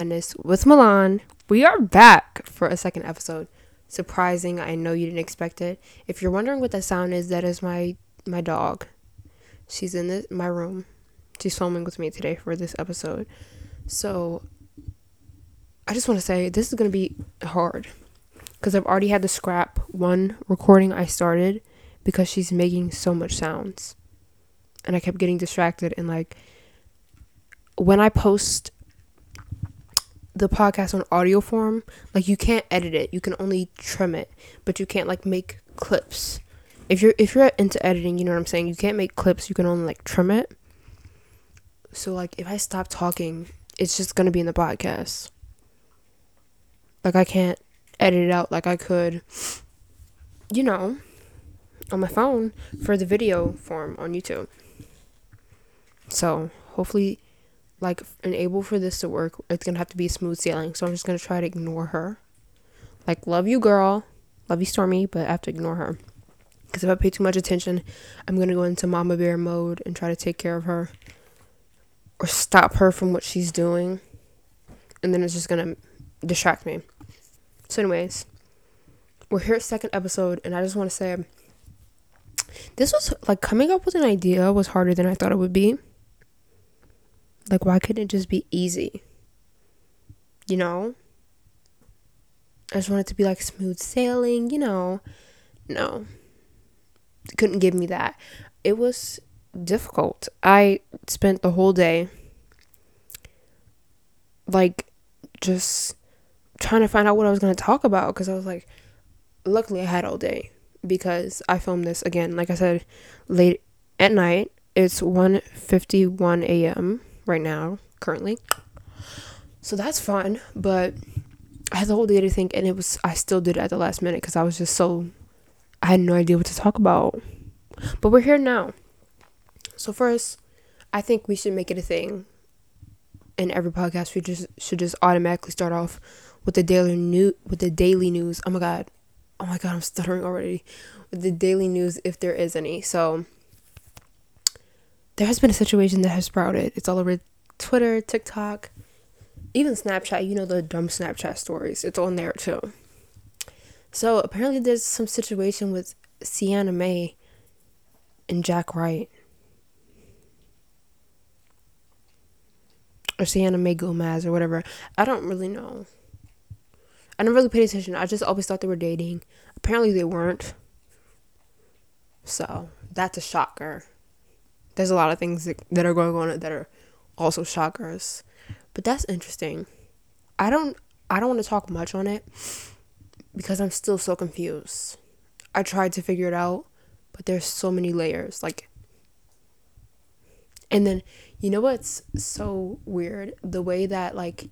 Madness with Milan. We are back for a second episode. Surprising, I know you didn't expect it. If you're wondering what that sound is, that is my my dog. She's in the, my room. She's filming with me today for this episode. So I just want to say this is going to be hard because I've already had to scrap one recording I started because she's making so much sounds. And I kept getting distracted and like when I post the podcast on audio form, like you can't edit it. You can only trim it, but you can't like make clips. If you're if you're into editing, you know what I'm saying? You can't make clips, you can only like trim it. So like if I stop talking, it's just to be in the podcast. Like I can't edit it out like I could you know, on my phone for the video form on YouTube. So, hopefully like enable for this to work, it's gonna have to be smooth sailing. So I'm just gonna try to ignore her. Like, love you, girl. Love you, Stormy, but I have to ignore her. Because if I pay too much attention, I'm gonna go into mama bear mode and try to take care of her or stop her from what she's doing. And then it's just gonna distract me. So, anyways, we're here at second episode, and I just want to say this was like coming up with an idea was harder than I thought it would be. Like, why couldn't it just be easy? You know? I just want it to be like smooth sailing, you know? No. Couldn't give me that. It was difficult. I spent the whole day like just trying to find out what I was going to talk about because I was like, luckily I had all day because I filmed this again, like I said, late at night. It's 1:51 a.m right now, currently. So that's fun, but I had the whole day to think, and it was, I still did it at the last minute because I was just so, I had no idea what to talk about. But we're here now. So, first, I think we should make it a thing. In every podcast, we just should just automatically start off with the daily new with the daily news. Oh my god, oh my god, I'm stuttering already. With the daily news, if there is any. So, there has been a situation that has sprouted. It's all over Twitter, TikTok, even Snapchat. You know the dumb Snapchat stories. It's on there too. So apparently, there's some situation with Siena Mae and Jack Wright. Or Siena Mae Gomez or whatever. I don't really know. I never really paid attention. I just always thought they were dating. Apparently, they weren't. So that's a shocker there's a lot of things that, are going on that are also shockers. But that's interesting. I don't I don't want to talk much on it because I'm still so confused. I tried to figure it out, but there's so many layers like and then you know what's so weird? The way that like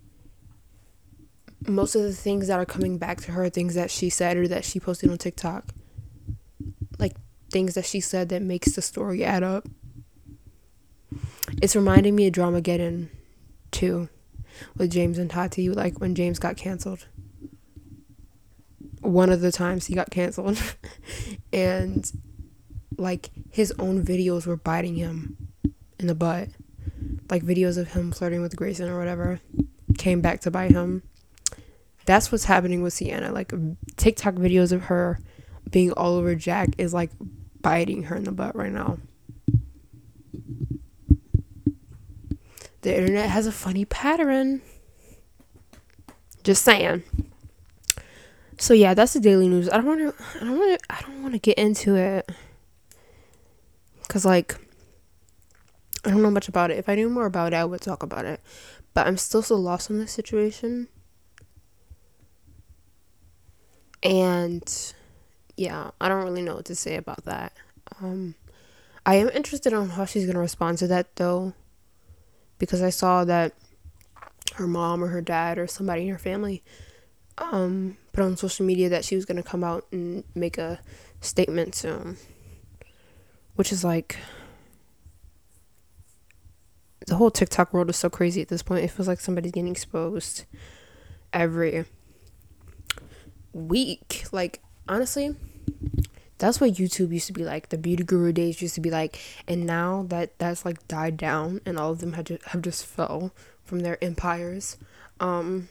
most of the things that are coming back to her, things that she said or that she posted on TikTok, like things that she said that makes the story add up it's reminding me of drama Dramageddon too, with James and Tati, like when James got canceled. One of the times he got canceled, and like his own videos were biting him in the butt. Like videos of him flirting with Grayson or whatever came back to bite him. That's what's happening with Siena. Like TikTok videos of her being all over Jack is like biting her in the butt right now. The internet has a funny pattern. Just saying. So yeah, that's the daily news. I don't want to. I don't want to. I don't want to get into it. Cause like, I don't know much about it. If I knew more about it, I would talk about it. But I'm still so lost in this situation. And yeah, I don't really know what to say about that. Um, I am interested on how she's gonna respond to that though because I saw that her mom or her dad or somebody in her family um, put on social media that she was going to come out and make a statement soon. Which is like. The whole TikTok world is so crazy at this point. It feels like somebody's getting exposed every week. Like, honestly, that's what YouTube used to be like. The beauty guru days used to be like, and now that that's like died down, and all of them have just, have just fell from their empires. Um,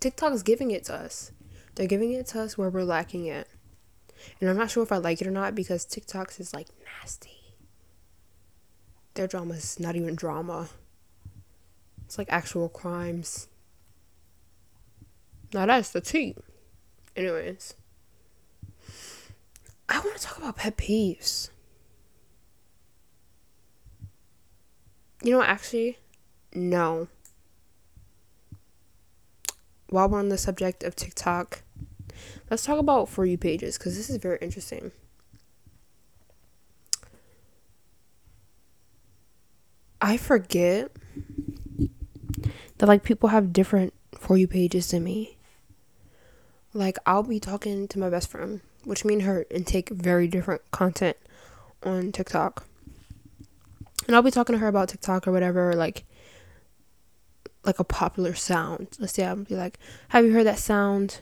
TikTok is giving it to us. They're giving it to us where we're lacking it. And I'm not sure if I like it or not because TikToks is like nasty. Their drama is not even drama. It's like actual crimes. Now that's the tea. Anyways. I want to talk about pet peeves. You know, what, actually, no. While we're on the subject of TikTok, let's talk about For You pages because this is very interesting. I forget that like people have different For You pages than me. Like, I'll be talking to my best friend, which me and her and take very different content on TikTok. And I'll be talking to her about TikTok or whatever, like like a popular sound. Let's say I'll be like, Have you heard that sound?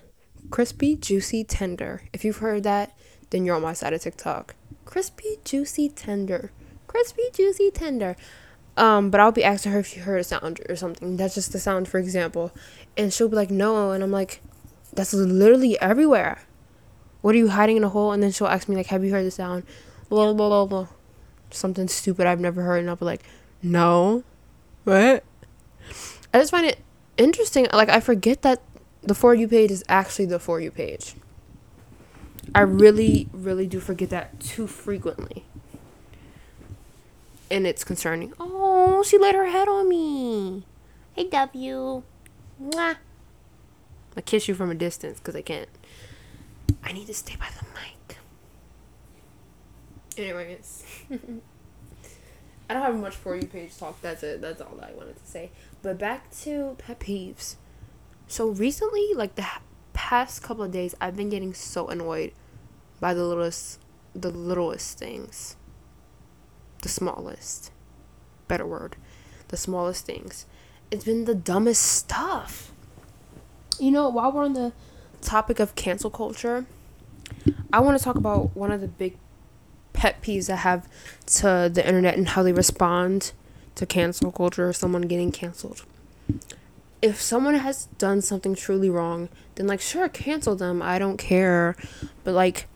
Crispy, juicy, tender. If you've heard that, then you're on my side of TikTok. Crispy, juicy, tender. Crispy, juicy, tender. Um, but I'll be asking her if she heard a sound or something. That's just the sound, for example. And she'll be like, No. And I'm like, That's literally everywhere. What are you hiding in a hole? And then she'll ask me, like, Have you heard the sound? Blah, blah, blah, blah something stupid I've never heard, and I'll be like, no, what? I just find it interesting. Like, I forget that the For You page is actually the For You page. I really, really do forget that too frequently. And it's concerning. Oh, she laid her head on me. Hey, W. Mwah. I kiss you from a distance because I can't. I need to stay by the mic. Anyways. I don't have much for you page talk. That's it. That's all that I wanted to say. But back to pet peeves. So recently, like the past couple of days, I've been getting so annoyed by the littlest, the littlest things. The smallest. Better word. The smallest things. It's been the dumbest stuff. You know, while we're on the topic of cancel culture, I want to talk about one of the big pet peeves I have to the internet and how they respond to cancel culture or someone getting canceled. If someone has done something truly wrong, then like sure cancel them. I don't care. But like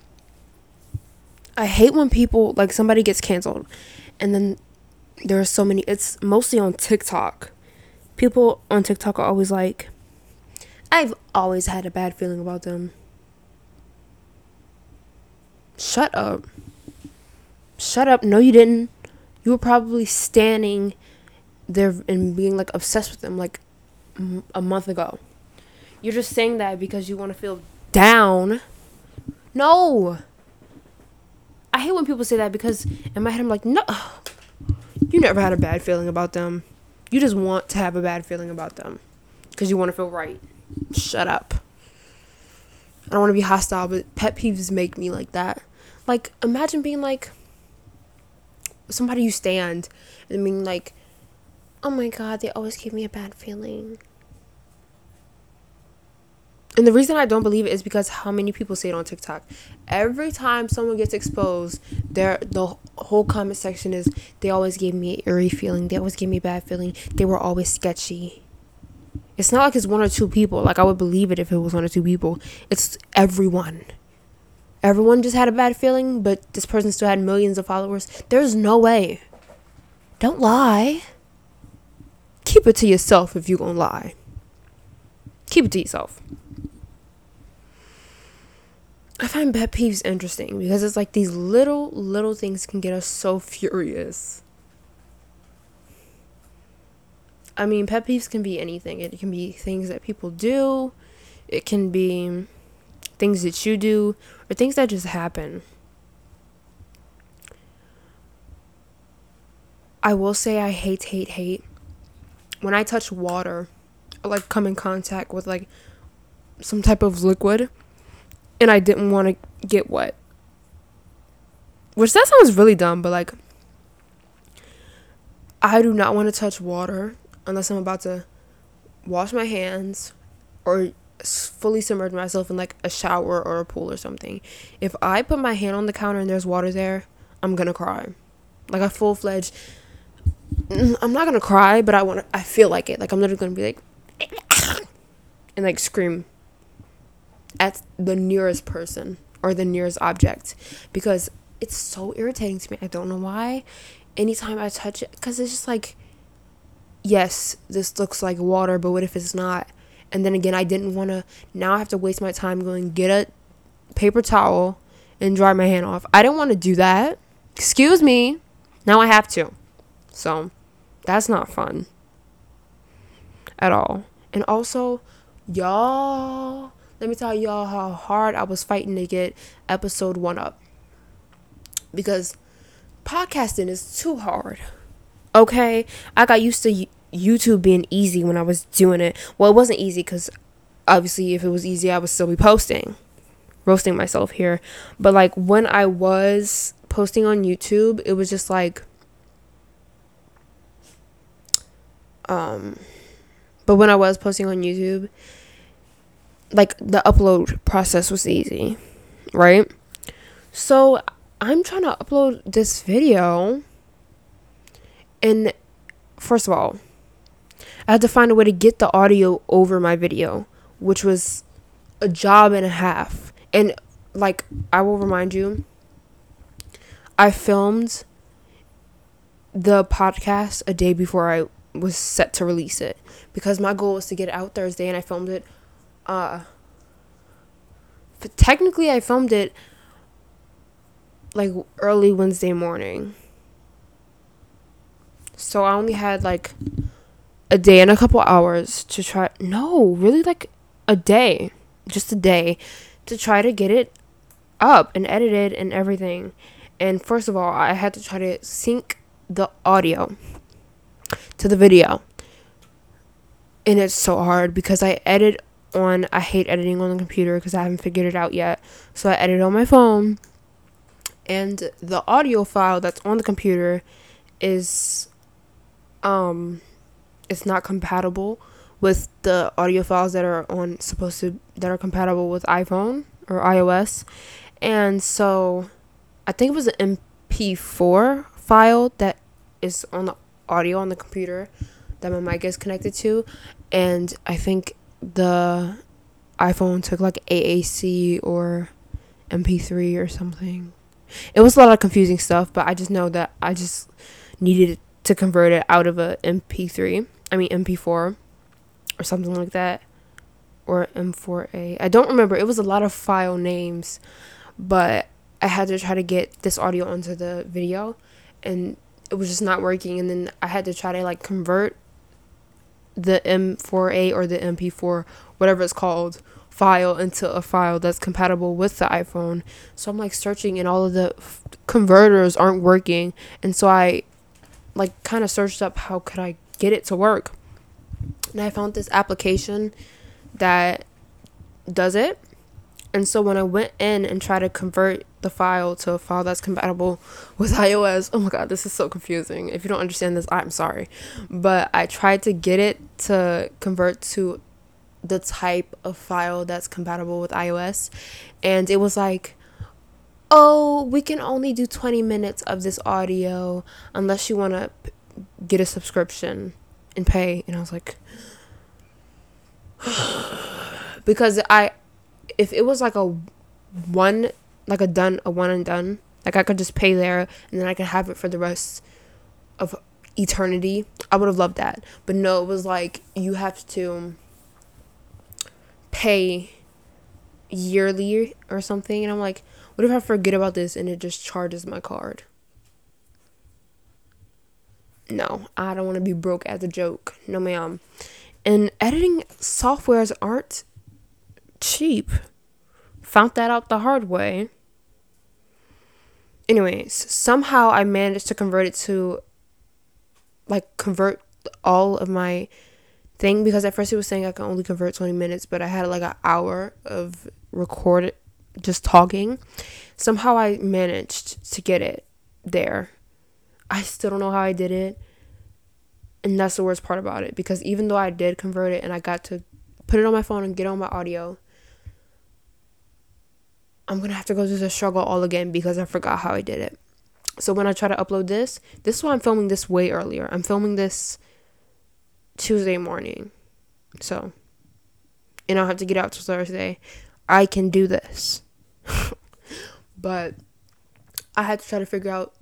I hate when people like somebody gets canceled and then there are so many it's mostly on TikTok. People on TikTok are always like I've always had a bad feeling about them. Shut up. Shut up. No, you didn't. You were probably standing there and being like obsessed with them like a month ago. You're just saying that because you want to feel down. No. I hate when people say that because in my head I'm like, no. You never had a bad feeling about them. You just want to have a bad feeling about them because you want to feel right. Shut up. I don't want to be hostile, but pet peeves make me like that. Like, imagine being like, somebody you stand and being like, oh my god, they always give me a bad feeling. And the reason I don't believe it is because how many people say it on TikTok. Every time someone gets exposed, their the whole comment section is they always gave me an eerie feeling. They always gave me a bad feeling. They were always sketchy. It's not like it's one or two people. Like I would believe it if it was one or two people. It's everyone everyone just had a bad feeling, but this person still had millions of followers. There's no way. Don't lie. Keep it to yourself if you're gonna lie. Keep it to yourself. I find pet peeves interesting because it's like these little, little things can get us so furious. I mean, pet peeves can be anything. It can be things that people do, it can be things that you do, or things that just happen. I will say I hate, hate, hate when I touch water or like come in contact with like some type of liquid and I didn't want to get wet. Which that sounds really dumb, but like I do not want to touch water unless I'm about to wash my hands or fully submerge myself in like a shower or a pool or something. If I put my hand on the counter and there's water there, I'm gonna cry. Like a full fledged. Mm, I'm not gonna cry, but I want. I feel like it. Like I'm literally gonna be like, and like scream at the nearest person or the nearest object because it's so irritating to me. I don't know why. Anytime I touch it, because it's just like, yes, this looks like water, but what if it's not? And then again, I didn't want to. Now I have to waste my time going get a paper towel and dry my hand off. I didn't want to do that. Excuse me. Now I have to. So that's not fun at all. And also, y'all, let me tell y'all how hard I was fighting to get episode one up. Because podcasting is too hard. Okay? I got used to YouTube being easy when I was doing it. Well, it wasn't easy because obviously, if it was easy, I would still be posting. Roasting myself here. But like when I was posting on YouTube, it was just like, um, but when I was posting on YouTube, like the upload process was easy, right? So I'm trying to upload this video, and first of all, I had to find a way to get the audio over my video, which was a job and a half. And like I will remind you, I filmed the podcast a day before I was set to release it because my goal was to get it out Thursday and I filmed it uh technically I filmed it like early Wednesday morning. So I only had like a day and a couple hours to try no, really like a day, just a day to try to get it up and edited and everything. And first of all, I had to try to sync the audio to the video. And it's so hard because I edit on I hate editing on the computer because I haven't figured it out yet. So I edit on my phone and the audio file that's on the computer is um it's not compatible with the audio files that are on supposed to that are compatible with iPhone or iOS. And so I think it was an MP4 file that is on the audio on the computer that my mic is connected to and I think the iPhone took like AAC or MP3 or something. It was a lot of confusing stuff, but I just know that I just needed to convert it out of a MP3. I mean MP4 or something like that or M4A. I don't remember. It was a lot of file names, but I had to try to get this audio onto the video and it was just not working and then I had to try to like convert the M4A or the MP4 whatever it's called file into a file that's compatible with the iPhone. So I'm like searching and all of the f- converters aren't working. And so I like kind of searched up how could I get it to work. And I found this application that does it. And so when I went in and tried to convert the file to a file that's compatible with iOS, oh my god, this is so confusing. If you don't understand this, I'm sorry. But I tried to get it to convert to the type of file that's compatible with iOS. And it was like, oh, we can only do 20 minutes of this audio unless you want to get a subscription and pay. And I was like, because I, if it was like a one, like a done, a one and done, like I could just pay there and then I could have it for the rest of eternity. I would have loved that. But no, it was like you have to pay yearly or something. And I'm like, what if I forget about this and it just charges my card? No, I don't want to be broke as a joke. No, ma'am. And editing softwares aren't cheap. Found that out the hard way. Anyways, somehow I managed to convert it to like convert all of my thing because at first he was saying I can only convert 20 minutes, but I had like an hour of recorded just talking. Somehow I managed to get it there. I still don't know how I did it. And that's the worst part about it because even though I did convert it and I got to put it on my phone and get on my audio, I'm to have to go through the struggle all again because I forgot how I did it. So when I try to upload this, this is why I'm filming this way earlier. I'm filming this Tuesday morning. So and I'll have to get out till Thursday. I can do this. but I had to try to figure out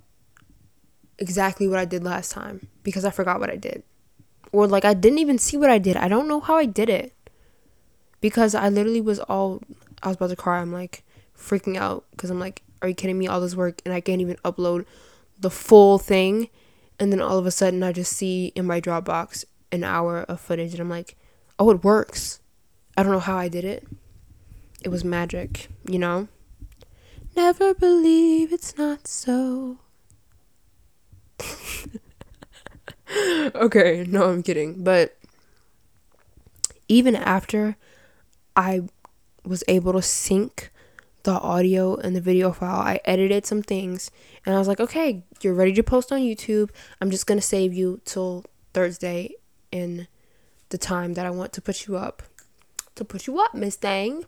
exactly what I did last time because I forgot what I did. Or like I didn't even see what I did. I don't know how I did it. Because I literally was all I was about to cry. I'm like freaking out because I'm like, are you kidding me? All this work and I can't even upload the full thing. And then all of a sudden I just see in my Dropbox an hour of footage and I'm like, oh, it works. I don't know how I did it. It was magic, you know? Never believe it's not so. okay, no, I'm kidding. But even after I was able to sync the audio and the video file, I edited some things and I was like, okay, you're ready to post on YouTube. I'm just going to save you till Thursday in the time that I want to put you up. To put you up, Miss Dang.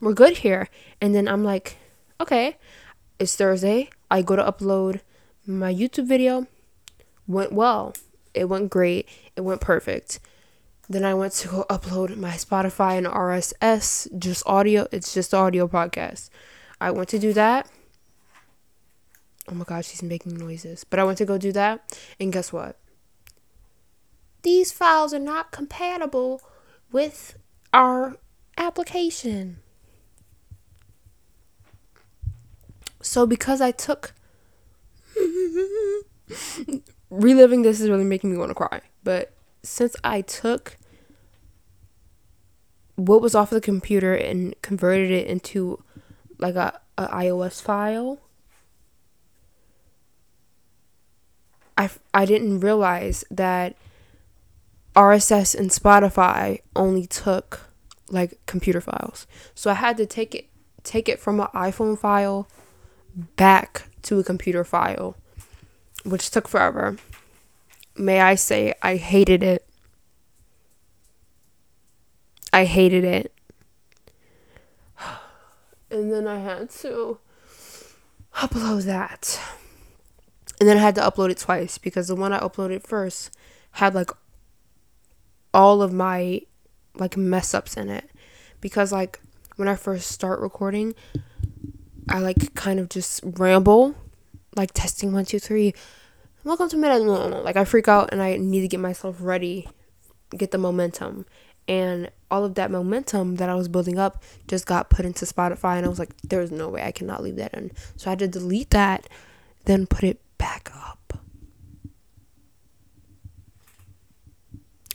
We're good here. And then I'm like, okay, it's Thursday. I go to upload my YouTube video went well. It went great. It went perfect. Then I went to go upload my Spotify and RSS, just audio. It's just audio podcast. I went to do that. Oh my gosh, she's making noises. But I went to go do that, and guess what? These files are not compatible with our application. So because I took reliving this is really making me want to cry. But since I took what was off of the computer and converted it into like a, a iOS file, I, I didn't realize that RSS and Spotify only took like computer files. So I had to take it take it from an iPhone file back to a computer file which took forever. May I say, I hated it. I hated it. And then I had to upload that. And then I had to upload it twice because the one I uploaded first had like all of my like mess ups in it. Because like when I first start recording, I like kind of just ramble like testing one, two, three. Welcome to no, like I freak out and I need to get myself ready, get the momentum. And all of that momentum that I was building up just got put into Spotify, and I was like, there's no way I cannot leave that in. So I had to delete that, then put it back up.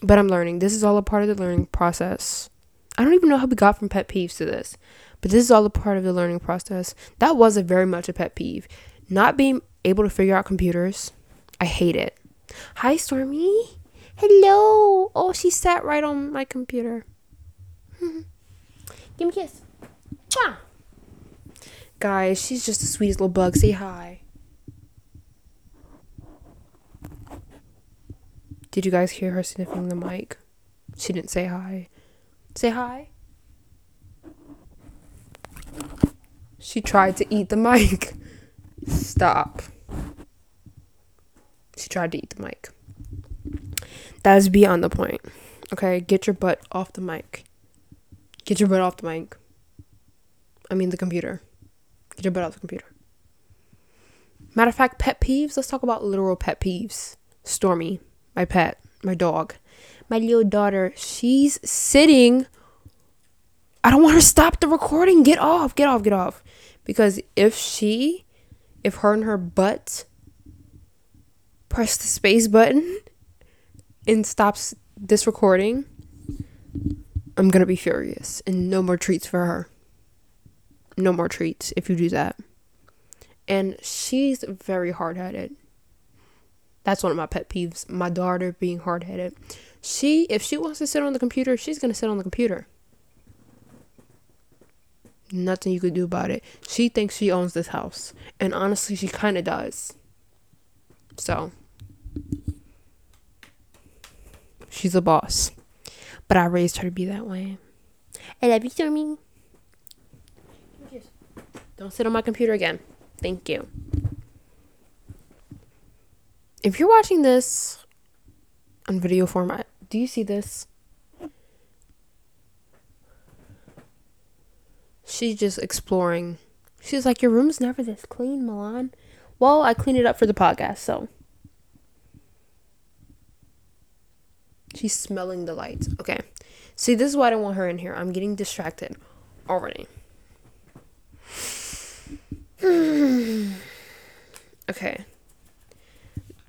But I'm learning. This is all a part of the learning process. I don't even know how we got from pet peeves to this, but this is all a part of the learning process. That was a very much a pet peeve not being able to figure out computers, I hate it. Hi, Stormy. Hello. Oh, she sat right on my computer. Give me a kiss. Mwah. Guys, she's just the sweetest little bug. Say hi. Did you guys hear her sniffing the mic? She didn't say hi. Say hi. She tried to eat the mic. Stop. She tried to eat the mic. That is beyond the point. Okay, get your butt off the mic. Get your butt off the mic. I mean the computer. Get your butt off the computer. Matter of fact, pet peeves. Let's talk about literal pet peeves. Stormy, my pet, my dog, my little daughter. She's sitting. I don't want her to stop the recording. Get off, get off, get off. Because if she if her and her butt press the space button and stops this recording, I'm gonna be furious and no more treats for her. No more treats if you do that. And she's very hard headed. That's one of my pet peeves. My daughter being hard headed. She, if she wants to sit on the computer, she's gonna sit on the computer nothing you could do about it. She thinks she owns this house. And honestly, she kind of does. So, she's a boss. But I raised her to be that way. I love you, Stormy. Don't sit on my computer again. Thank you. If you're watching this on video format, do you see this? She's just exploring. She's like, Your room's never this clean, Milan. Well, I cleaned it up for the podcast, so. She's smelling the lights. Okay. See, this is why I don't want her in here. I'm getting distracted already. okay.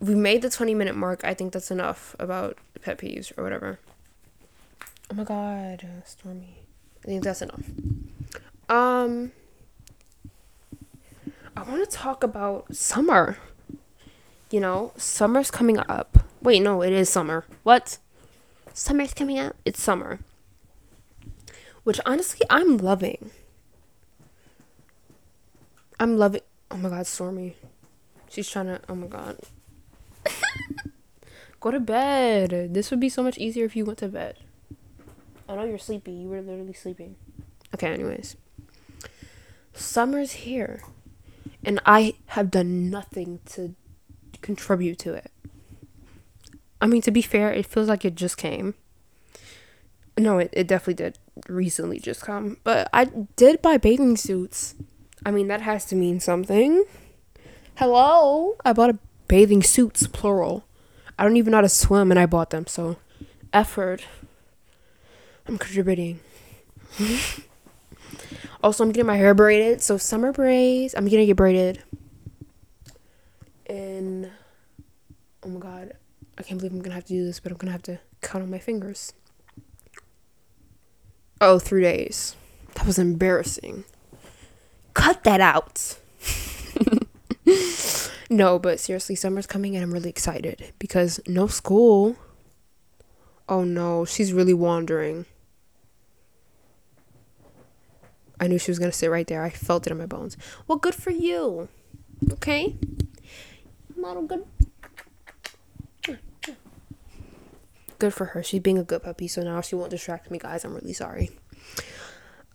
We made the 20 minute mark. I think that's enough about pet peeves or whatever. Oh my god, Stormy. I think that's enough. Um I want to talk about summer. You know, summer's coming up. Wait, no, it is summer. What? Summer's coming up. It's summer. Which honestly, I'm loving. I'm loving. Oh my god, Stormy. She's trying to. Oh my god. Go to bed. This would be so much easier if you went to bed. I know you're sleepy. You were literally sleeping. Okay, anyways. Summer's here. And I have done nothing to contribute to it. I mean, to be fair, it feels like it just came. No, it, it definitely did recently just come. But I did buy bathing suits. I mean, that has to mean something. Hello? I bought a bathing suits, plural. I don't even know how to swim, and I bought them, so effort. I'm contributing. also, I'm getting my hair braided, so summer braids. I'm gonna get braided. And oh my god, I can't believe I'm gonna have to do this, but I'm gonna have to count on my fingers. Oh, three days. That was embarrassing. Cut that out. no, but seriously, summer's coming and I'm really excited because no school. Oh no, she's really wandering. I knew she was gonna sit right there. I felt it in my bones. Well, good for you. Okay? Model good good for her. She's being a good puppy, so now she won't distract me, guys. I'm really sorry.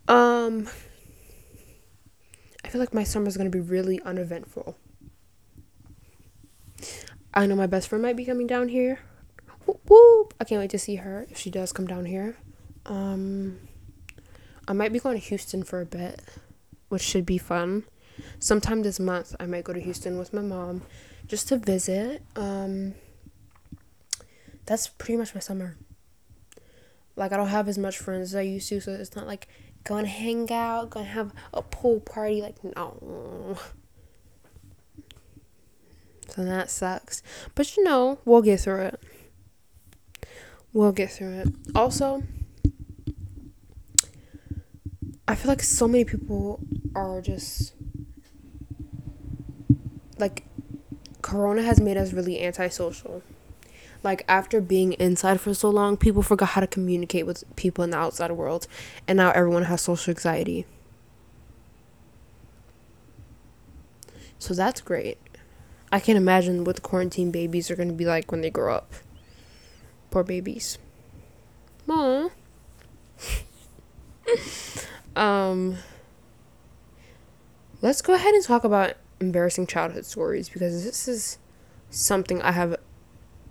Um, I feel like my summer is gonna be really uneventful. I know my best friend might be coming down here. Whoop, whoop. I can't wait to see her if she does come down here. Um, I might be going to Houston for a bit, which should be fun. Sometime this month, I might go to Houston with my mom just to visit. Um, that's pretty much my summer. Like I don't have as much friends as I used to, so it's not like going to hang out, going to have a pool party. Like no. So that sucks. But you know, we'll get through it. We'll get through it. Also, I feel like so many people are just like Corona has made us really antisocial like after being inside for so long, people forgot how to communicate with people in the outside world, and now everyone has social anxiety. So that's great. I can't imagine what the quarantine babies are going to be like when they grow up. Poor babies. Aww. um, let's go ahead and talk about embarrassing childhood stories because this is something I have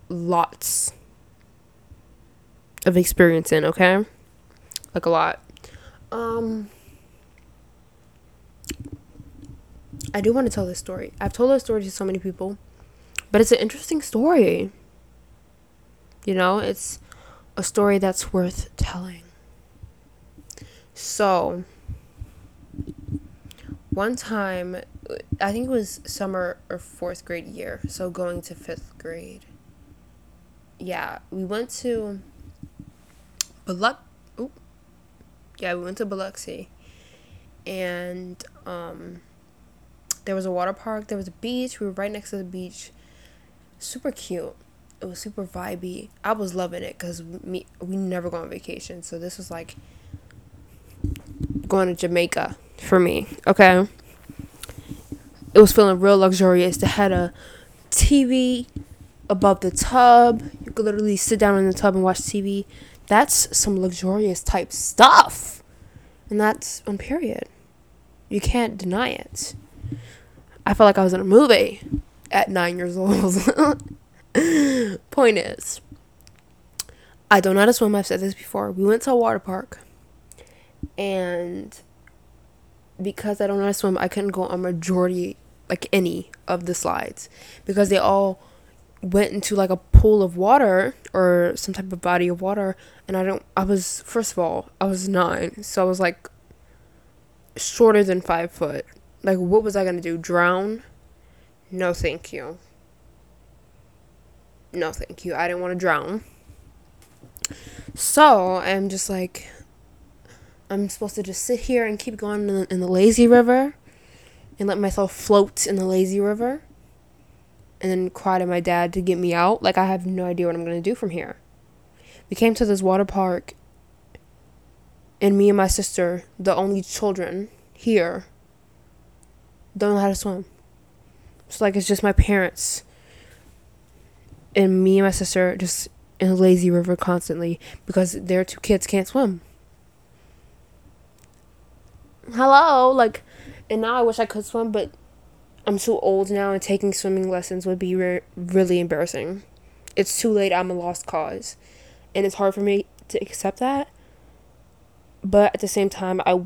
lots of experience in, okay? Like a lot. Um I do want to tell this story. I've told this story to so many people, but it's an interesting story. You know, it's a story that's worth telling. So, one time, I think it was summer or fourth grade year, so going to fifth grade yeah, we went to Biloxi. Yeah, we went to Biloxi, and um, there was a water park. There was a beach. We were right next to the beach. Super cute. It was super vibey. I was loving it because me we never go on vacation, so this was like going to Jamaica for me. Okay. It was feeling real luxurious. They had a TV above the tub. You could literally sit down in the tub and watch TV. That's some luxurious type stuff. And that's on period. You can't deny it. I felt like I was in a movie at nine years old. Point is, I don't know how to swim. I've said this before. We went to a water park, and because I don't know how to swim, I couldn't go on majority like any of the slides because they all went into like a pool of water or some type of body of water and I don't I was first of all, I was 9, so I was like shorter than 5 foot. Like what was I to do? Drown? No, thank you. No, thank you. I didn't want to drown. So, I'm just like I'm supposed to just sit here and keep going in the, in the lazy river and let myself float in the lazy river and then cry to my dad to get me out. Like, I have no idea what I'm going to do from here. We came to this water park, and me and my sister, the only children here, don't know how to swim. It's like it's just my parents and me and my sister just in the lazy river constantly because their two kids can't swim. Hello, like, and now I wish I could swim, but I'm too old now, and taking swimming lessons would be re- really embarrassing. It's too late. I'm a lost cause, and it's hard for me to accept that. But at the same time, I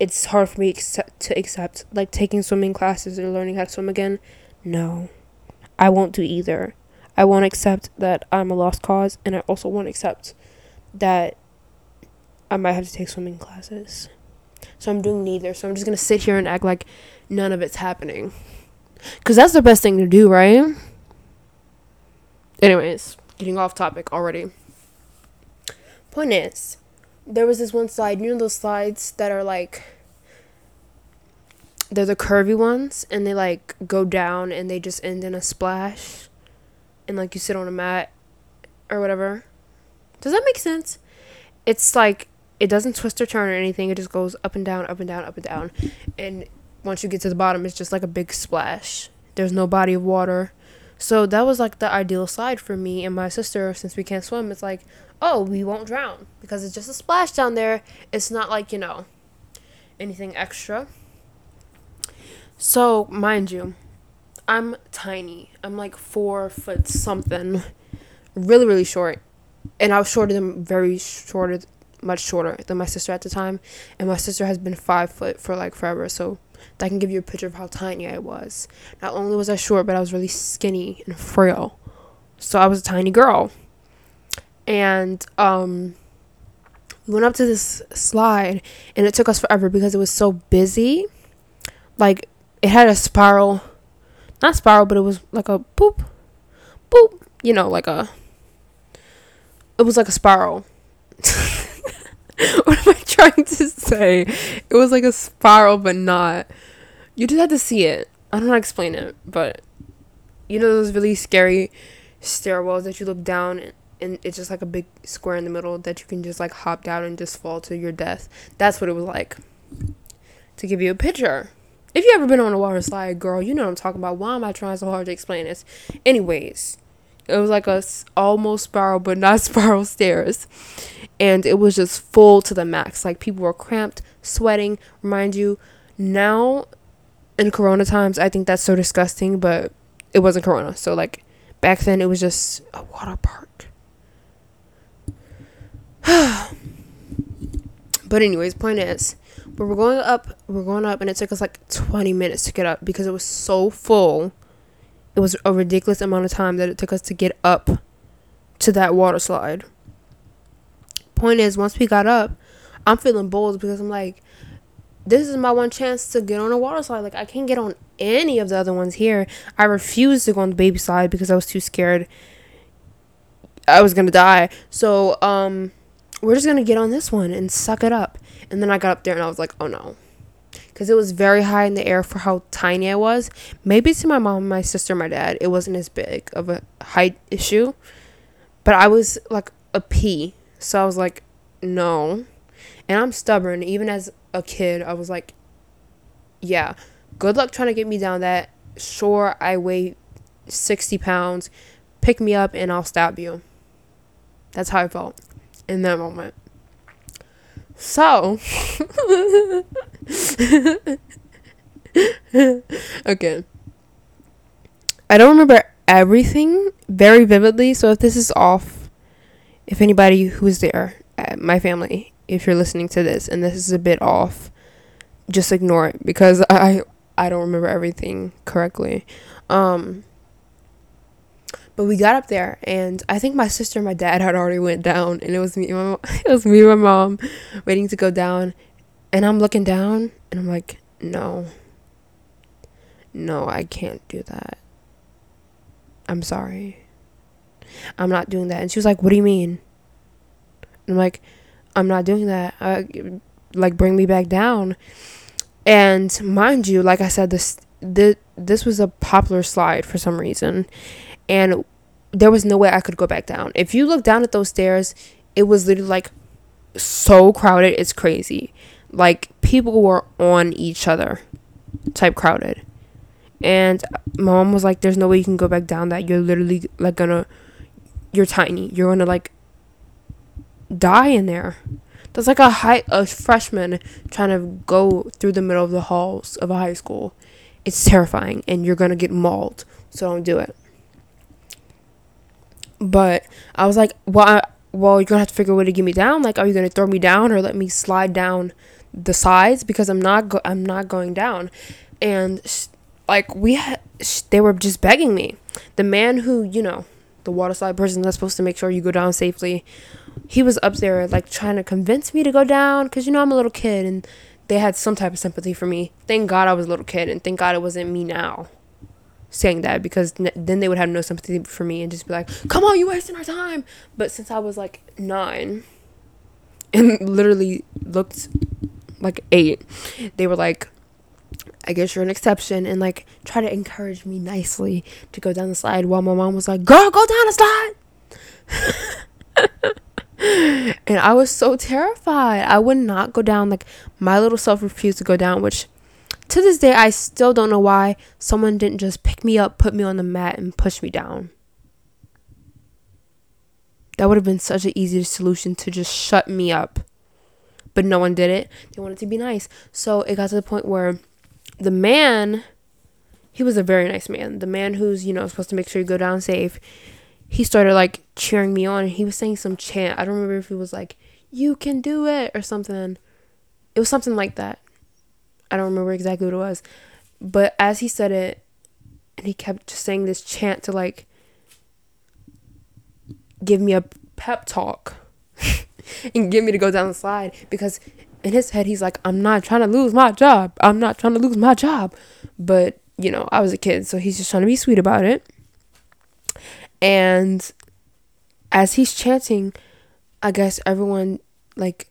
it's hard for me accept, to accept like taking swimming classes or learning how to swim again. No, I won't do either. I won't accept that I'm a lost cause, and I also won't accept that I might have to take swimming classes. So I'm doing neither. So I'm just gonna sit here and act like none of it's happening. Because that's the best thing to do, right? Anyways, getting off topic already. Point is, there was this one slide, you know those slides that are like they're the curvy ones and they like go down and they just end in a splash and like you sit on a mat or whatever. Does that make sense? It's like it doesn't twist or turn or anything. It just goes up and down, up and down, up and down. And once you get to the bottom, it's just like a big splash. There's no body of water. So that was like the ideal slide for me and my sister since we can't swim. It's like, oh, we won't drown because it's just a splash down there. It's not like, you know, anything extra. So, mind you, I'm tiny. I'm like four foot something. Really, really short. And I was shorter than very shorter much shorter than my sister at the time, and my sister has been five foot for like forever. So that can give you a picture of how tiny I was. Not only was I short, but I was really skinny and frail. So I was a tiny girl, and um, we went up to this slide, and it took us forever because it was so busy. Like it had a spiral, not spiral, but it was like a boop, boop. You know, like a. It was like a spiral. what am I trying to say? It was like a spiral, but not. You just had to see it. I don't know how to explain it, but you know those really scary stairwells that you look down and, it's just like a big square in the middle that you can just like hop down and just fall to your death. That's what it was like. To give you a picture. If you ever been on a water slide, girl, you know what I'm talking about. Why am I trying so hard to explain this? Anyways, it was like a almost spiral, but not spiral stairs and it was just full to the max. Like people were cramped, sweating. Remind you, now in Corona times, I think that's so disgusting, but it wasn't Corona. So like back then, it was just a water park. but anyways, point is, we're going up, we're going up, and it took us like 20 minutes to get up because it was so full. It was a ridiculous amount of time that it took us to get up to that water slide point is, once we got up, I'm feeling bold because I'm like, this is my one chance to get on a water slide. Like, I can't get on any of the other ones here. I refused to go on the baby slide because I was too scared. I was gonna die. So, um, we're just gonna get on this one and suck it up. And then I got up there and I was like, oh no. Because it was very high in the air for how tiny I was. Maybe to my mom, my sister, my dad, it wasn't as big of a height issue. But I was like a pea so I was like, no. And I'm stubborn. Even as a kid, I was like, yeah, good luck trying to get me down that. Sure, I weigh 60 pounds. Pick me up and I'll stab you. That's how I felt in that moment. So, okay. I don't remember everything very vividly, so if this is off, if anybody who's there, my family, if you're listening to this and this is a bit off, just ignore it because I I don't remember everything correctly. Um but we got up there and I think my sister and my dad had already went down and it was me and my mom, it was me and my mom waiting to go down and I'm looking down and I'm like, "No. No, I can't do that. I'm sorry. I'm not doing that." And she was like, "What do you mean?" And I'm like, "I'm not doing that. Uh, like bring me back down." And mind you, like I said, this this this was a popular slide for some reason, and there was no way I could go back down. If you look down at those stairs, it was literally like so crowded, it's crazy. Like people were on each other, type crowded. And mom was like, "There's no way you can go back down that. You're literally like gonna, you're tiny. You're gonna like die in there." That's like a high a freshman trying to go through the middle of the halls of a high school. It's terrifying, and you're gonna get mauled. So don't do it. But I was like, well, I, well, you're gonna have to figure a way to get me down. Like, are you gonna throw me down or let me slide down the sides because I'm not go- I'm not going down. And sh- like we had, sh- they were just begging me. The man who you know, the water slide person that's supposed to make sure you go down safely, he was up there like trying to convince me to go down because you know I'm a little kid and they had some type of sympathy for me. Thank God I was a little kid and thank God it wasn't me now saying that because n- then they would have no sympathy for me and just be like, "Come on, you wasting our time." But since I was like 9 and literally looked like 8, they were like, "I guess you're an exception," and like try to encourage me nicely to go down the slide while my mom was like, "Girl, go down the slide." and I was so terrified. I would not go down. Like my little self refused to go down, which to this day I still don't know why someone didn't just pick me up, put me on the mat, and push me down. That would have been such an easy solution to just shut me up. But no one did it. They wanted to be nice. So it got to the point where the man, he was a very nice man. The man who's, you know, supposed to make sure you go down safe, he started like cheering me on. He was saying some chant. I don't remember if it was like, you can do it or something. It was something like that. I don't remember exactly what it was. But as he said it, and he kept just saying this chant to like give me a pep talk and get me to go down the slide because in his head he's like I'm not trying to lose my job. I'm not trying to lose my job. But, you know, I was a kid, so he's just trying to be sweet about it. And as he's chanting, I guess everyone like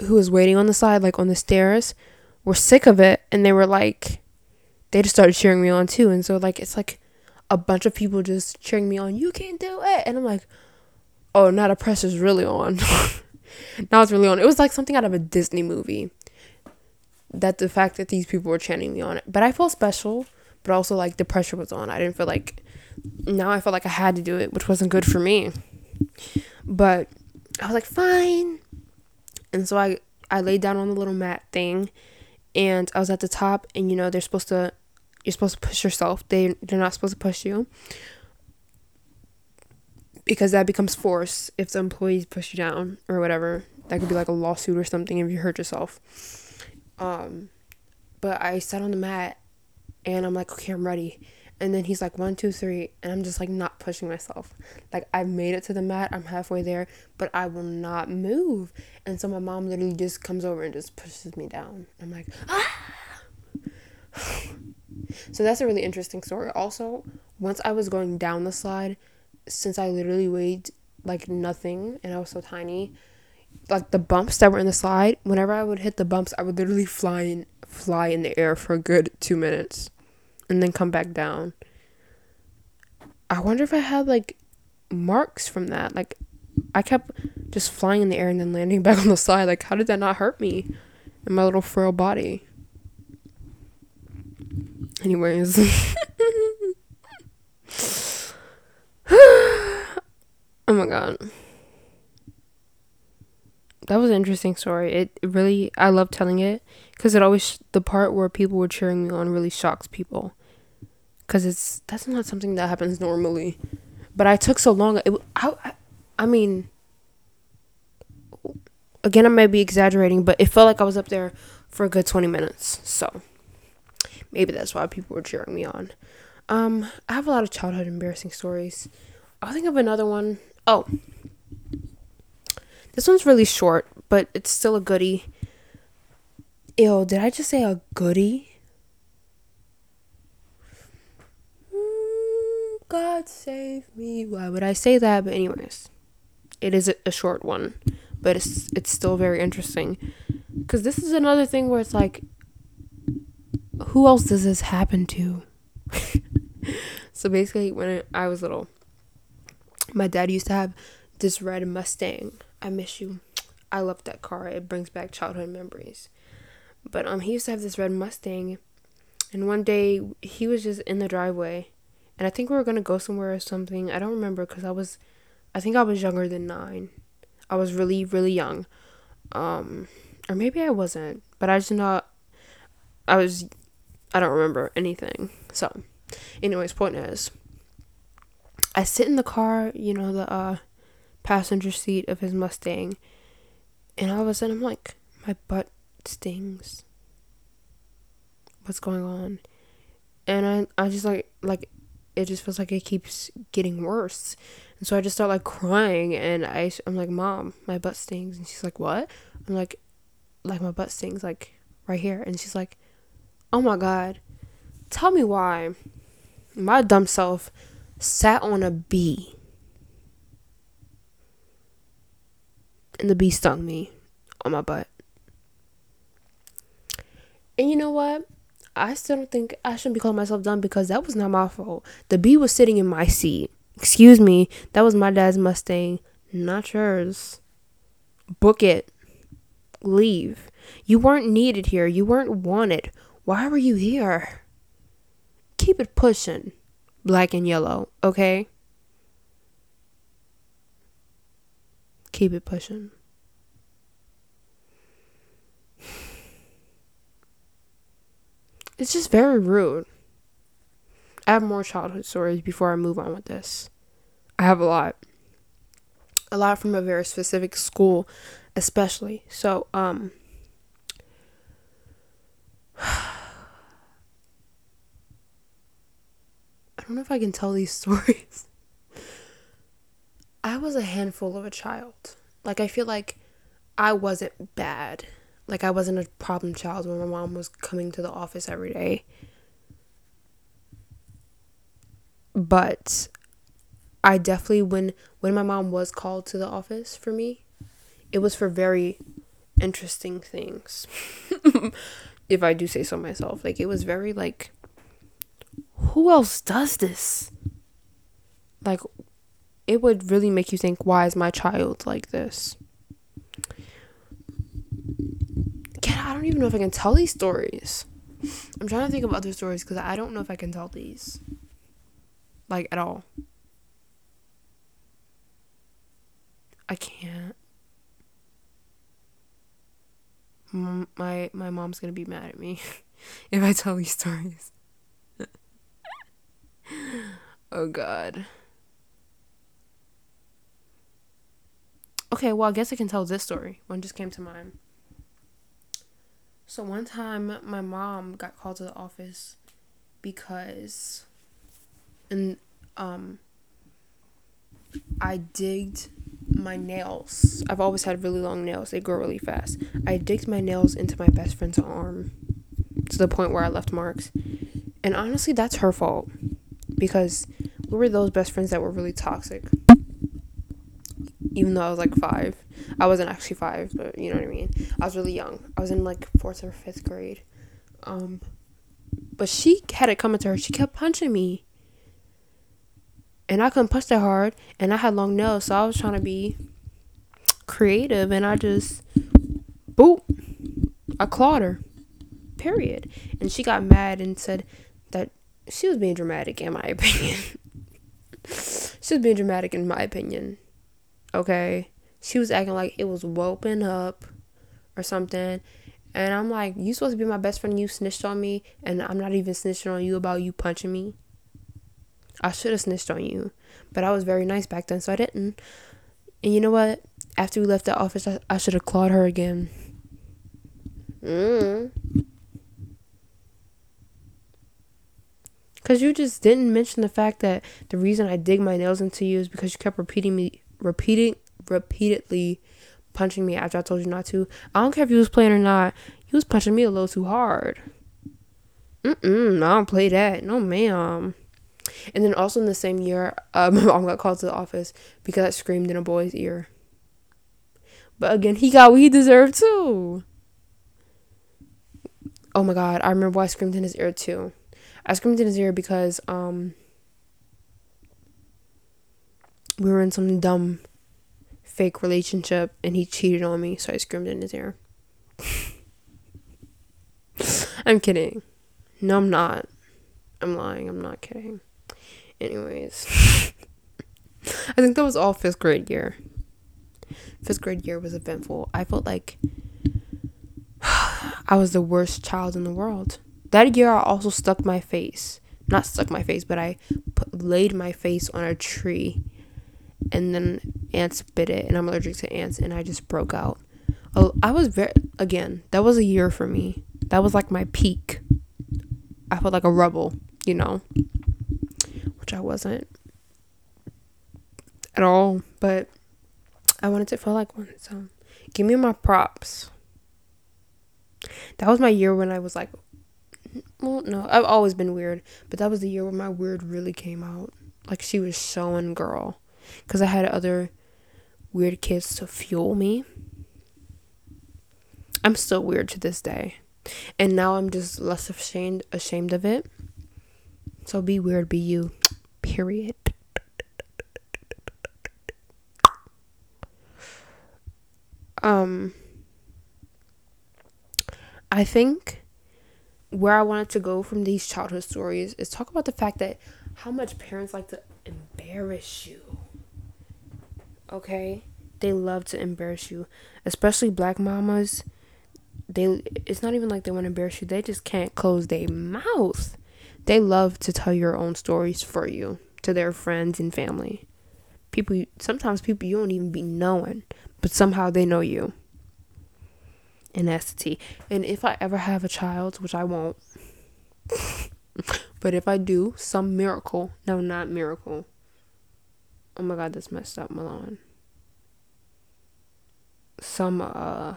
who was waiting on the side like on the stairs were sick of it and they were like they just started cheering me on too and so like it's like a bunch of people just cheering me on you can do it and i'm like oh now the pressure's really on. Now it's really on. It was like something out of a disney movie that the fact that these people were chanting me on it. But i felt special but also like the pressure was on. I didn't feel like now i felt like i had to do it which wasn't good for me. But i was like fine. And so i i laid down on the little mat thing and I was at the top and you know they're supposed to you're supposed to push yourself. They they're not supposed to push you. Because that becomes force if the employees push you down or whatever. That could be like a lawsuit or something if you hurt yourself. Um but I sat on the mat and I'm like, okay, I'm ready. And then he's like, one, two, three. And I'm just like, not pushing myself. Like, I've made it to the mat. I'm halfway there, but I will not move. And so my mom literally just comes over and just pushes me down. I'm like, ah! so that's a really interesting story. Also, once I was going down the slide, since I literally weighed like nothing and I was so tiny, like the bumps that were in the slide, whenever I would hit the bumps, I would literally fly in, fly in the air for a good two minutes and then come back down. I wonder if I had like marks from that. Like I kept just flying in the air and then landing back on the slide. Like how did that not hurt me in my little frail body? Anyways. oh my god. That was an interesting story. It really I love telling it cuz it always the part where people were cheering me on really shocks people because it's that's not something that happens normally. But I took so long. It, I, I mean, again, I might be exaggerating, but it felt like I was up there for a good 20 minutes. So maybe that's why people were cheering me on. Um, I have a lot of childhood embarrassing stories. I'll think of another one. Oh, this one's really short, but it's still a goodie. Ew, did I just say a goodie? Mm, God save me. Why would I say that? But anyways, it is a short one, but it's it's still very interesting. Cause this is another thing where it's like, who else does this happen to? so basically, when I was little, my dad used to have this red Mustang. I miss you. I love that car. It brings back childhood memories. But um, he used to have this red Mustang, and one day he was just in the driveway, and I think we were gonna go somewhere or something. I don't remember because I was, I think I was younger than nine. I was really really young, um, or maybe I wasn't. But I just not. I was. I don't remember anything. So, anyways, point is, I sit in the car, you know, the uh, passenger seat of his Mustang, and all of a sudden I'm like, my butt stings. What's going on? And I I just like like it just feels like it keeps getting worse. And so I just start like crying and I I'm like, "Mom, my butt stings." And she's like, "What?" I'm like like my butt stings like right here and she's like, "Oh my god. Tell me why my dumb self sat on a bee." And the bee stung me on my butt. And you know what? I still don't think I shouldn't be calling myself dumb because that was not my fault. The bee was sitting in my seat. Excuse me, that was my dad's Mustang, not yours. Book it. Leave. You weren't needed here. You weren't wanted. Why were you here? Keep it pushing, black and yellow, okay? Keep it pushing. It's just very rude. I have more childhood stories before I move on with this. I have a lot. A lot from a very specific school, especially. So, um, don't know if I can tell these stories. I was a handful of a child. Like, I feel like I wasn't bad. Like I wasn't a problem child when my mom was coming to the office every day. But I definitely when when my mom was called to the office for me, it was for very interesting things. if I do say so myself. Like it was very like who else does this? Like it would really make you think why is my child like this? I don't even know if I can tell these stories. I'm trying to think of other stories because I don't know if I can tell these. Like, at all. I can't. my my mom's gonna be mad at me if I tell these stories. Oh god. Okay, well I guess I can tell this story. One just came to mind. So one time my mom got called to the office because and um I digged my nails. I've always had really long nails. They grow really fast. I digged my nails into my best friend's arm to the point where I left marks. And honestly, that's her fault because we were those best friends that were really toxic even though I was like five. I wasn't actually five, but you know what I mean. I was really young. I was in like fourth or fifth grade. Um, but she had it coming to her. She kept punching me, and I couldn't punch that hard. And I had long nails, so I was trying to be creative, and I just boop, I clawed her. Period. And she got mad and said that she was being dramatic, in my opinion. she was being dramatic, in my opinion okay? She was acting like it was whooping up or something. And I'm like, you supposed to be my best friend, you snitched on me, and I'm not even snitching on you about you punching me. I should have snitched on you, but I was very nice back then, so I didn't. And you know what? After we left the office, I, I should have clawed her again. Mm. Cause you just didn't mention the fact that the reason I dig my nails into you is because you kept repeating me, repeating, repeatedly punching me after I told you not to. I don't care if you was playing or not. You was punching me a little too hard. Mm-mm, I don't play that. No, ma'am. And then also in the same year, um, my mom got called to the office because I screamed in a boy's ear. But again, he got what he deserved too. Oh my god, I remember why I screamed in his ear too. I screamed in his ear because um we were in some dumb fake relationship and he cheated on me, so I screamed in his ear. I'm kidding. No, I'm not. I'm lying. I'm not kidding. Anyways, I think that was all fifth grade year. Fifth grade year was eventful. I felt like I was the worst child in the world. That year, I also stuck my face. Not stuck my face, but I put, laid my face on a tree and then ants bit it and I'm allergic to ants and I just broke out. I was very again, that was a year for me. That was like my peak. I felt like a rebel, you know. Which I wasn't at all, but I wanted to feel like one. So, give me my props. That was my year when I was like well, no, I've always been weird, but that was the year when my weird really came out. Like she was showing girl because I had other weird kids to fuel me. I'm still weird to this day. And now I'm just less ashamed ashamed of it. So be weird, be you. Period. Um I think where I wanted to go from these childhood stories is talk about the fact that how much parents like to embarrass you okay? They love to embarrass you, especially black mamas. They it's not even like they want to embarrass you. They just can't close their mouth. They love to tell your own stories for you to their friends and family. People sometimes people you don't even be knowing, but somehow they know you. That's. And if I ever have a child, which I won't, but if I do, some miracle, no, not miracle, Oh my god, this messed up Milan. Some uh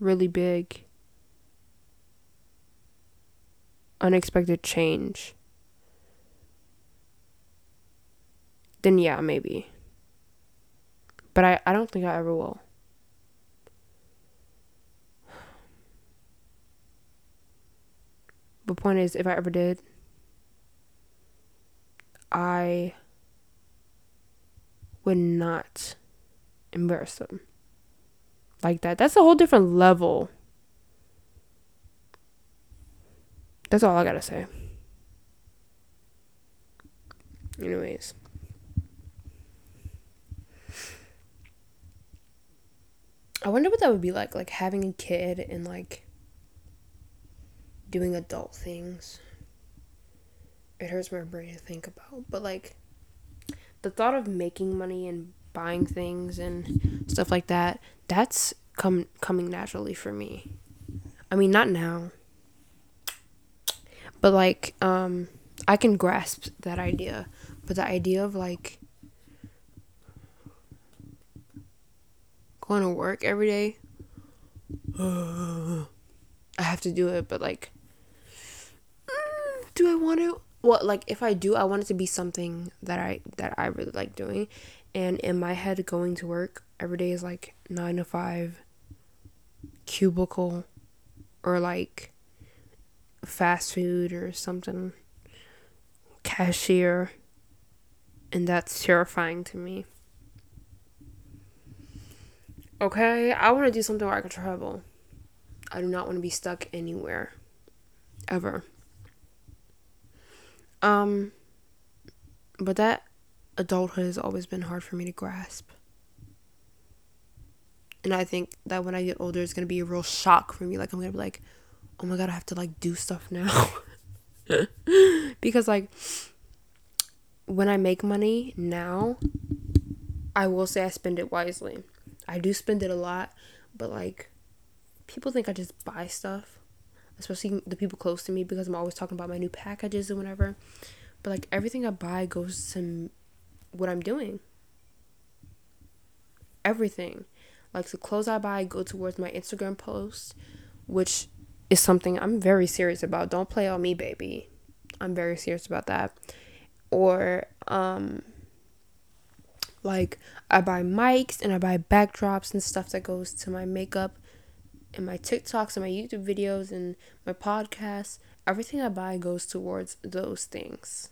really big unexpected change. Then yeah, maybe. But I, I don't think I ever will. The point is, if I ever did, I would not embarrass them like that. That's a whole different level. That's all I gotta say. Anyways. I wonder what that would be like, like having a kid and like doing adult things. It hurts my brain to think about. But like the thought of making money and buying things and stuff like that, that's come coming naturally for me. I mean, not now. But like um I can grasp that idea, but the idea of like going to work every day I have to do it, but like mm, do I want to? Well, like if I do, I want it to be something that I that I really like doing. And in my head, going to work every day is like nine to five, cubicle, or like fast food or something, cashier, and that's terrifying to me. Okay, I want to do something where I can travel. I do not want to be stuck anywhere, ever. Um, but that adulthood has always been hard for me to grasp. And I think that when I get older, it's gonna be a real shock for me. Like I'm gonna be like, oh my god, I have to like do stuff now. because like when I make money now, I will say I spend it wisely. I do spend it a lot, but like people think I just buy stuff, especially the people close to me because I'm always talking about my new packages and whatever. But like everything I buy goes to what I'm doing. Everything. Like the clothes I buy go towards my Instagram posts, which is something I'm very serious about. Don't play on me, baby. I'm very serious about that. Or um like I buy mics and I buy backdrops and stuff that goes to my makeup and my TikToks and my YouTube videos and my podcasts. Everything I buy goes towards those things.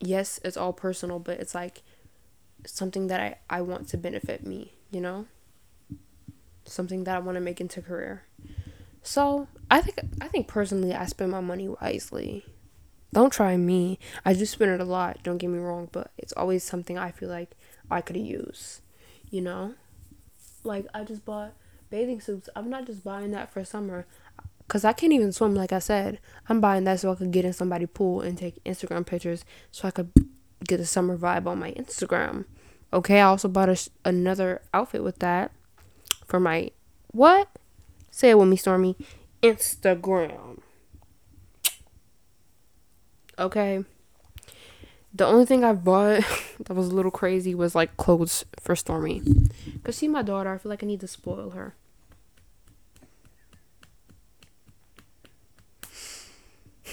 Yes, it's all personal, but it's like something that I, I want to benefit me, you know? Something that I want to make into career. So I think I think personally I spend my money wisely. Don't try me. I do spend it a lot, don't get me wrong, but it's always something I feel like I could use. You know? Like I just bought bathing suits. I'm not just buying that for summer. Cause I can't even swim, like I said. I'm buying that so I could get in somebody's pool and take Instagram pictures, so I could get a summer vibe on my Instagram. Okay, I also bought a, another outfit with that for my what? Say it with me, Stormy. Instagram. Okay. The only thing I bought that was a little crazy was like clothes for Stormy. Cause see my daughter, I feel like I need to spoil her.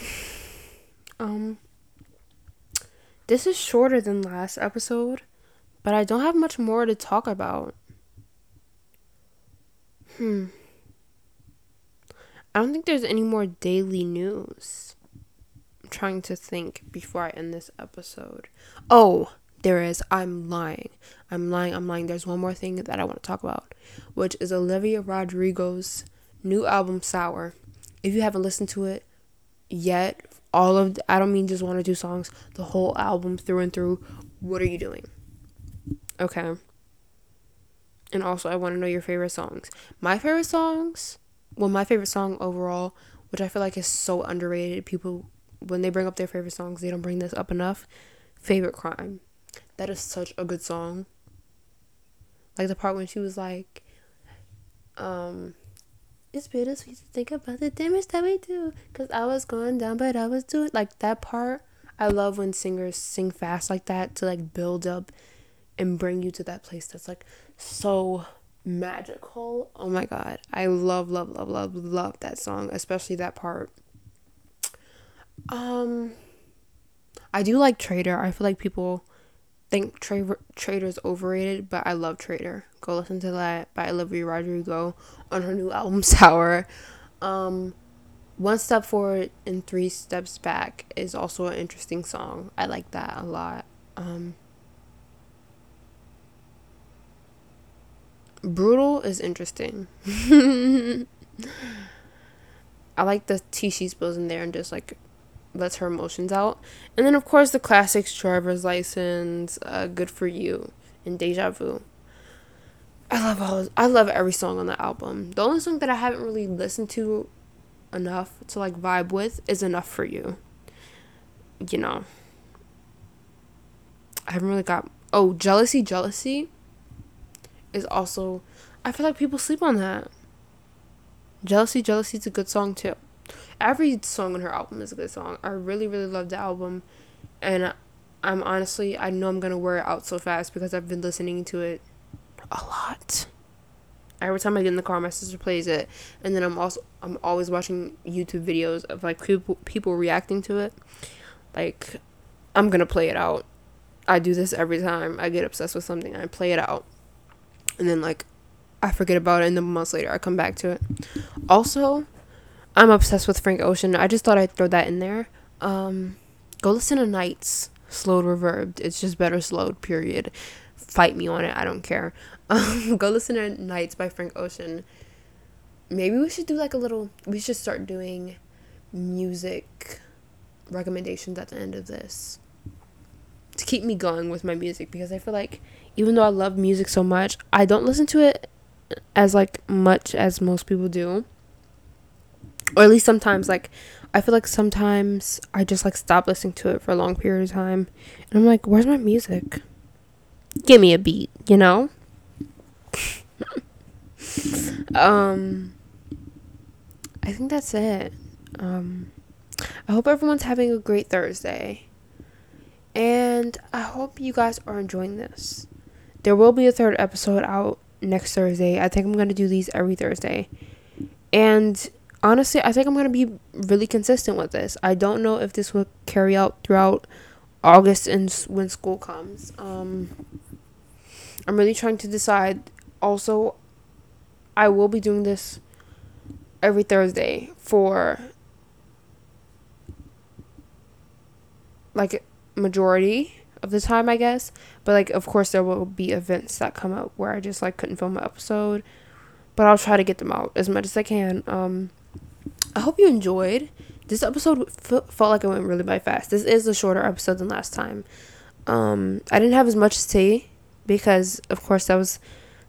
Um this is shorter than last episode, but I don't have much more to talk about. Hmm. I don't think there's any more daily news. Trying to think before I end this episode. Oh, there is. I'm lying. I'm lying. I'm lying. There's one more thing that I want to talk about, which is Olivia Rodrigo's new album, Sour. If you haven't listened to it yet, all of the, I don't mean just one or two songs, the whole album through and through. What are you doing? Okay. And also, I want to know your favorite songs. My favorite songs well, my favorite song overall, which I feel like is so underrated. People, when they bring up their favorite songs, they don't bring this up enough. Favorite Crime. That is such a good song. Like the part when she was like, um, it's bittersweet to think about the damage that we do. Cause I was going down, but I was doing like that part. I love when singers sing fast like that to like build up and bring you to that place that's like so magical. Oh my god. I love love love love love that song, especially that part. Um I do like Traitor. I feel like people think Tra- Traitor's overrated, but I love Traitor. Go listen to that by Olivia Rodrigo on her new album Sour. Um one Step Forward and Three Steps Back is also an interesting song. I like that a lot. Um Brutal is interesting. I like the tea she spills in there and just like lets her emotions out. And then of course the classics driver's license, uh, good for you, and deja vu. I love all I love every song on the album. The only song that I haven't really listened to enough to like vibe with is enough for you. You know. I haven't really got oh jealousy jealousy is also I feel like people sleep on that. Jealousy, Jealousy is a good song too. Every song on her album is a good song. I really, really love the album, and I'm honestly I know I'm gonna wear it out so fast because I've been listening to it a lot. Every time I get in the car, my sister plays it, and then I'm also I'm always watching YouTube videos of like people people reacting to it. Like, I'm gonna play it out. I do this every time I get obsessed with something. I play it out and then like I forget about it and then months later I come back to it. Also, I'm obsessed with Frank Ocean. I just thought I'd throw that in there. Um, go listen to Nights slowed reverbed. It's just better slowed, period. Fight me on it, I don't care. Um, go listen to Nights by Frank Ocean. Maybe we should do like a little we should start doing music recommendations at the end of this to keep me going with my music because I feel like even though I love music so much, I don't listen to it as like much as most people do. Or at least sometimes like I feel like sometimes I just like stop listening to it for a long period of time. And I'm like, where's my music? Give me a beat, you know? um I think that's it. Um I hope everyone's having a great Thursday. And I hope you guys are enjoying this. There will be a third episode out next Thursday. I think I'm going to do these every Thursday. And honestly, I think I'm going to be really consistent with this. I don't know if this will carry out throughout August and when school comes. Um, I'm really trying to decide. Also, I will be doing this every Thursday for like majority of the time, I guess. But like, of course, there will be events that come up where I just like couldn't film an episode, but I'll try to get them out as much as I can. Um, I hope you enjoyed. This episode f- felt like it went really by fast. This is a shorter episode than last time. Um, I didn't have as much to say because, of course, that was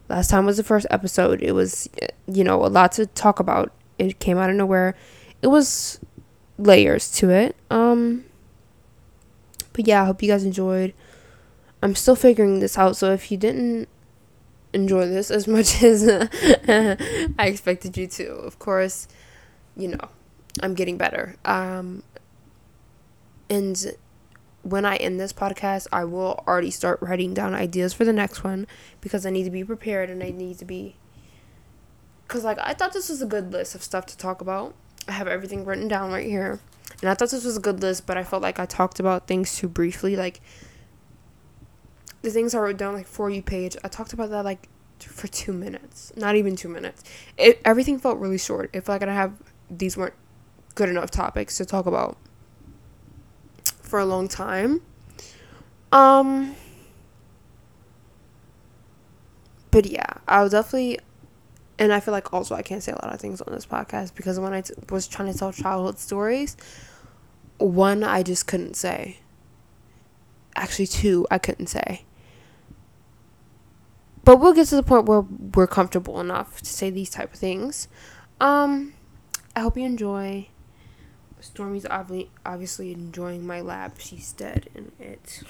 last time was the first episode. It was, you know, a lot to talk about. It came out of nowhere. It was layers to it. Um, but yeah, I hope you guys enjoyed. I'm still figuring this out, so if you didn't enjoy this as much as I expected you to, of course, you know, I'm getting better. Um, and when I end this podcast, I will already start writing down ideas for the next one because I need to be prepared and I need to be. Because, like, I thought this was a good list of stuff to talk about. I have everything written down right here. And I thought this was a good list, but I felt like I talked about things too briefly. Like, the things I wrote down, like, for you page, I talked about that, like, for two minutes. Not even two minutes. It Everything felt really short. Felt like I have these weren't good enough topics to talk about for a long time. Um but yeah, I was definitely and I feel like also I can't say a lot of things on this podcast because when I t- was trying to tell childhood stories, one I just couldn't say. Actually, two I couldn't say. But we'll get to the point where we're comfortable enough to say these type of things. Um I hope you enjoy. Stormy's obviously obviously enjoying my lab. She's dead in it.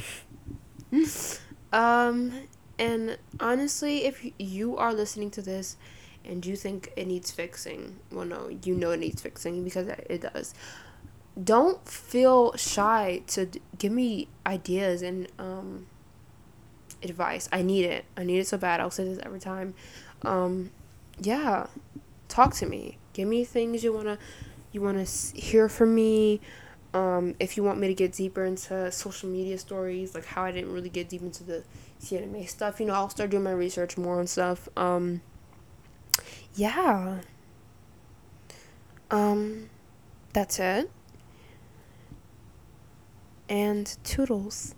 um, and honestly, if you are listening to this and you think it needs fixing, well, no, you know it needs fixing because it does. Don't feel shy to give me ideas and um advice. I need it. I need it so bad. I'll say this every time. Um, yeah, talk to me give me things you want to you want to hear from me um, if you want me to get deeper into social media stories like how i didn't really get deep into the Siena Mae stuff you know i'll start doing my research more and stuff um, yeah. Um, that's it. And toodles